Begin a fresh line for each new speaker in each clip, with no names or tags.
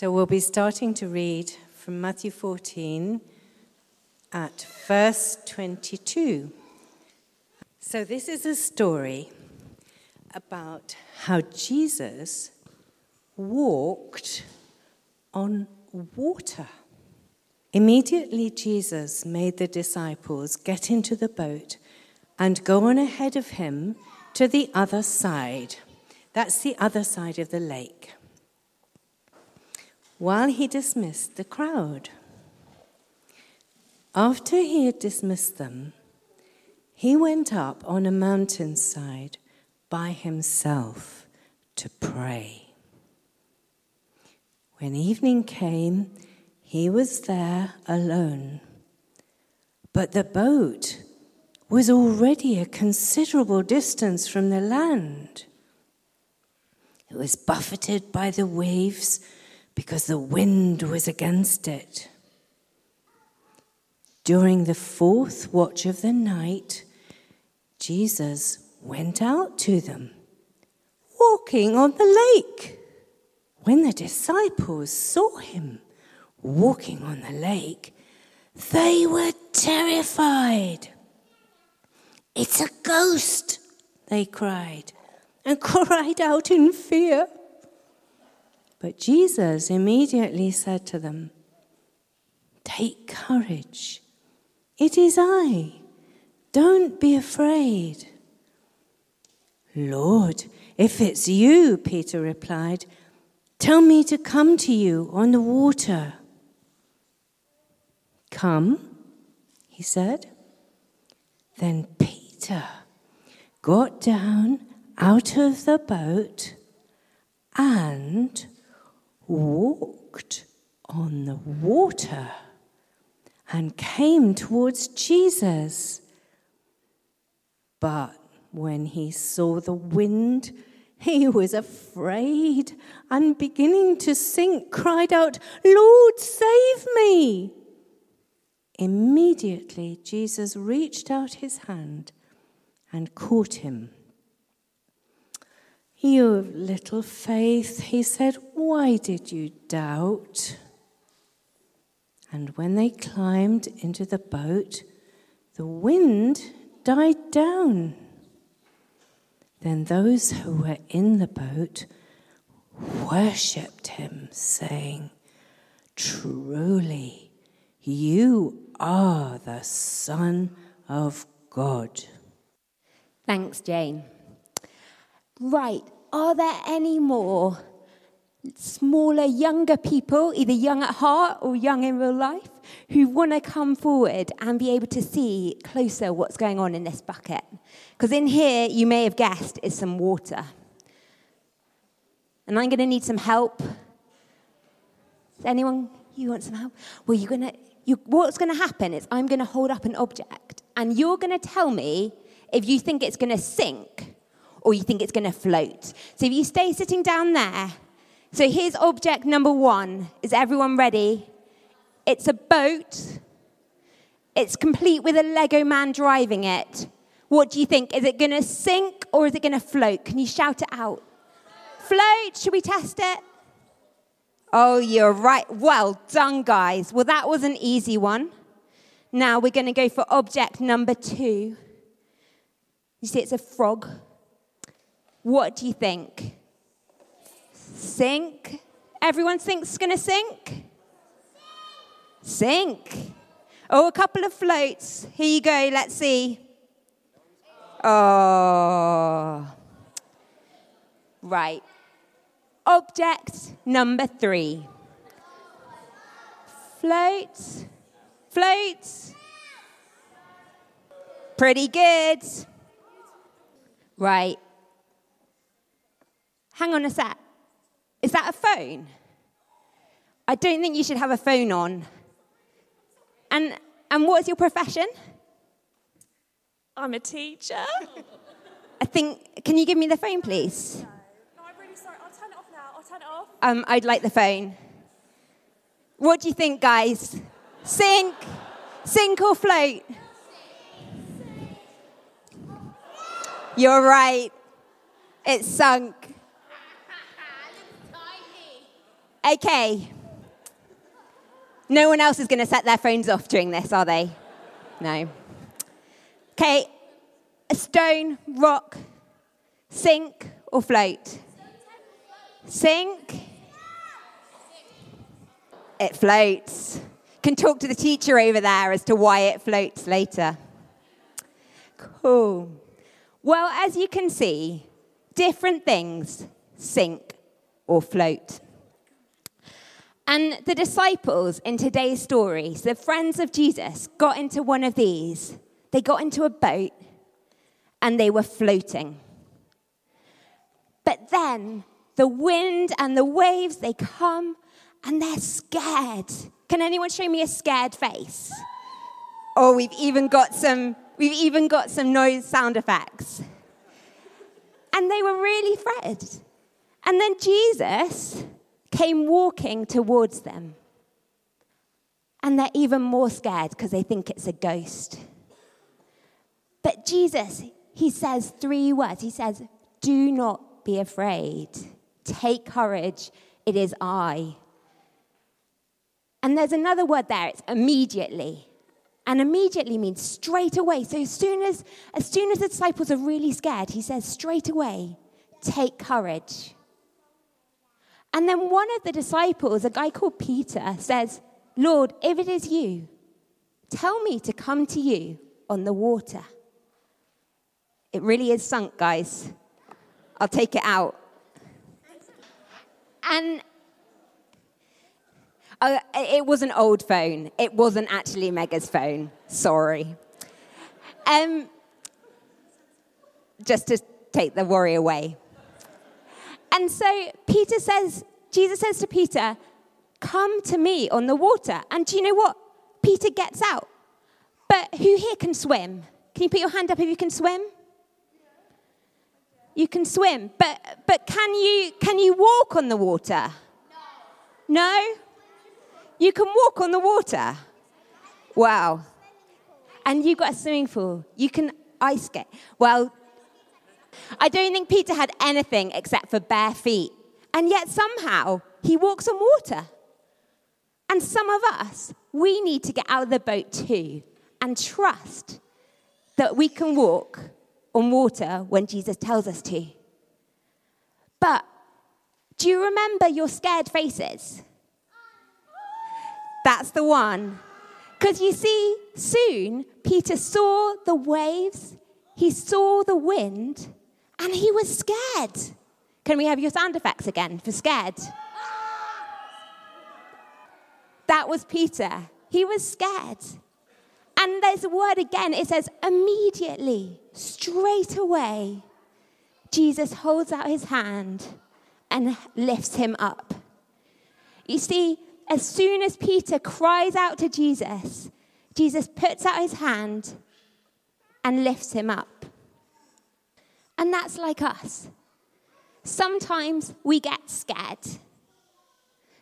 So we'll be starting to read from Matthew 14 at verse 22. So this is a story about how Jesus walked on water. Immediately, Jesus made the disciples get into the boat and go on ahead of him to the other side. That's the other side of the lake while he dismissed the crowd. After he had dismissed them, he went up on a mountainside by himself to pray. When evening came, he was there alone. But the boat was already a considerable distance from the land. It was buffeted by the waves because the wind was against it. During the fourth watch of the night, Jesus went out to them, walking on the lake. When the disciples saw him walking on the lake, they were terrified. It's a ghost, they cried, and cried out in fear. But Jesus immediately said to them, Take courage. It is I. Don't be afraid. Lord, if it's you, Peter replied, tell me to come to you on the water. Come, he said. Then Peter got down out of the boat and walked on the water and came towards Jesus. But when he saw the wind, he was afraid and beginning to sink, cried out, Lord, save me! Immediately, Jesus reached out his hand and caught him. You little faith, he said, why did you doubt? And when they climbed into the boat, the wind died down. Then those who were in the boat worshipped him, saying, Truly, you are the Son of God.
Thanks, Jane. Right, are there any more smaller, younger people, either young at heart or young in real life, who want to come forward and be able to see closer what's going on in this bucket? Because in here, you may have guessed, is some water. And I'm going to need some help. Anyone, you want some help? Well, you're going to, you, what's going to happen is I'm going to hold up an object, and you're going to tell me if you think it's going to sink or you think it's going to float. So if you stay sitting down there, so here's object number one. Is everyone ready? It's a boat. It's complete with a Lego man driving it. What do you think? Is it going to sink or is it going to float? Can you shout it out? Float. Should we test it? Oh, you're right. Well done, guys. Well, that was an easy one. Now we're going to go for object number two. You see, it's a frog. What do you think? Sink? Everyone thinks it's going to sink? Sink. Oh, a couple of floats. Here you go. Let's see. Oh. Right. Object number three. Floats. Floats. Pretty good. Right. Hang on a sec. Is that a phone? I don't think you should have a phone on. And, and what's your profession?
I'm a teacher.
I think, can you give me the phone, please?
No, I'm really sorry. I'll turn it off now. I'll turn it off.
Um, I'd like the phone. What do you think, guys? Sink, sink or float? You're right. It's sunk. Okay. No one else is going to set their phones off during this, are they? No. Okay. A stone, rock, sink, or float? Sink. It floats. Can talk to the teacher over there as to why it floats later. Cool. Well, as you can see, different things sink or float. And the disciples in today's story, the friends of Jesus, got into one of these. They got into a boat and they were floating. But then the wind and the waves, they come and they're scared. Can anyone show me a scared face? Oh, we've even got some, we've even got some noise sound effects. And they were really fretted. And then Jesus came walking towards them. And they're even more scared because they think it's a ghost. But Jesus, he says three words. He says, Do not be afraid. Take courage. It is I. And there's another word there, it's immediately. And immediately means straight away. So as soon as, as soon as the disciples are really scared, he says straight away, take courage. And then one of the disciples, a guy called Peter, says, Lord, if it is you, tell me to come to you on the water. It really is sunk, guys. I'll take it out. And uh, it was an old phone. It wasn't actually Mega's phone. Sorry. Um, just to take the worry away. And so Peter says, Jesus says to Peter, Come to me on the water. And do you know what? Peter gets out. But who here can swim? Can you put your hand up if you can swim? You can swim, but, but can, you, can you walk on the water? No. no? You can walk on the water. Wow. And you've got a swimming pool. You can ice skate. Well, I don't think Peter had anything except for bare feet. And yet somehow he walks on water. And some of us, we need to get out of the boat too and trust that we can walk on water when Jesus tells us to. But do you remember your scared faces? That's the one. Because you see, soon Peter saw the waves, he saw the wind, and he was scared. Can we have your sound effects again for scared? That was Peter. He was scared. And there's a word again, it says, immediately, straight away, Jesus holds out his hand and lifts him up. You see, as soon as Peter cries out to Jesus, Jesus puts out his hand and lifts him up. And that's like us. Sometimes we get scared.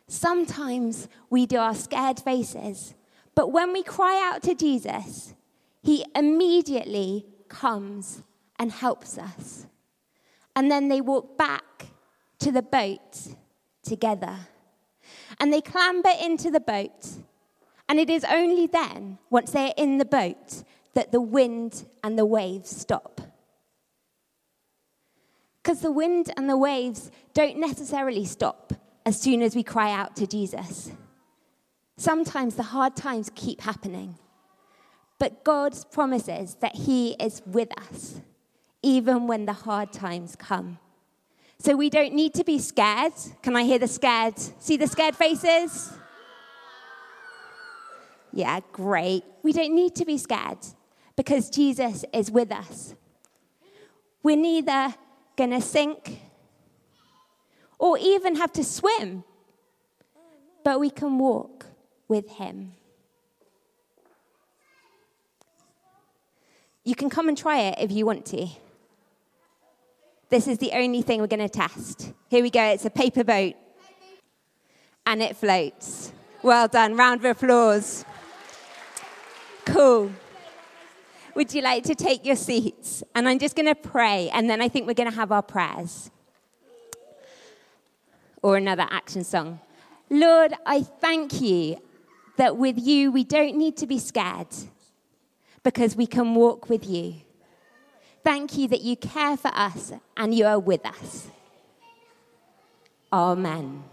Sometimes we do our scared faces. But when we cry out to Jesus, he immediately comes and helps us. And then they walk back to the boat together. And they clamber into the boat. And it is only then, once they're in the boat, that the wind and the waves stop. Because the wind and the waves don't necessarily stop as soon as we cry out to Jesus. Sometimes the hard times keep happening. But God promises that He is with us, even when the hard times come. So we don't need to be scared. Can I hear the scared? See the scared faces? Yeah, great. We don't need to be scared because Jesus is with us. We're neither to sink or even have to swim, but we can walk with Him. You can come and try it if you want to. This is the only thing we're going to test. Here we go. It's a paper boat. And it floats. Well done. Round of applause. Cool would you like to take your seats? And I'm just going to pray, and then I think we're going to have our prayers or another action song. Lord, I thank you that with you we don't need to be scared because we can walk with you. Thank you that you care for us and you are with us. Amen.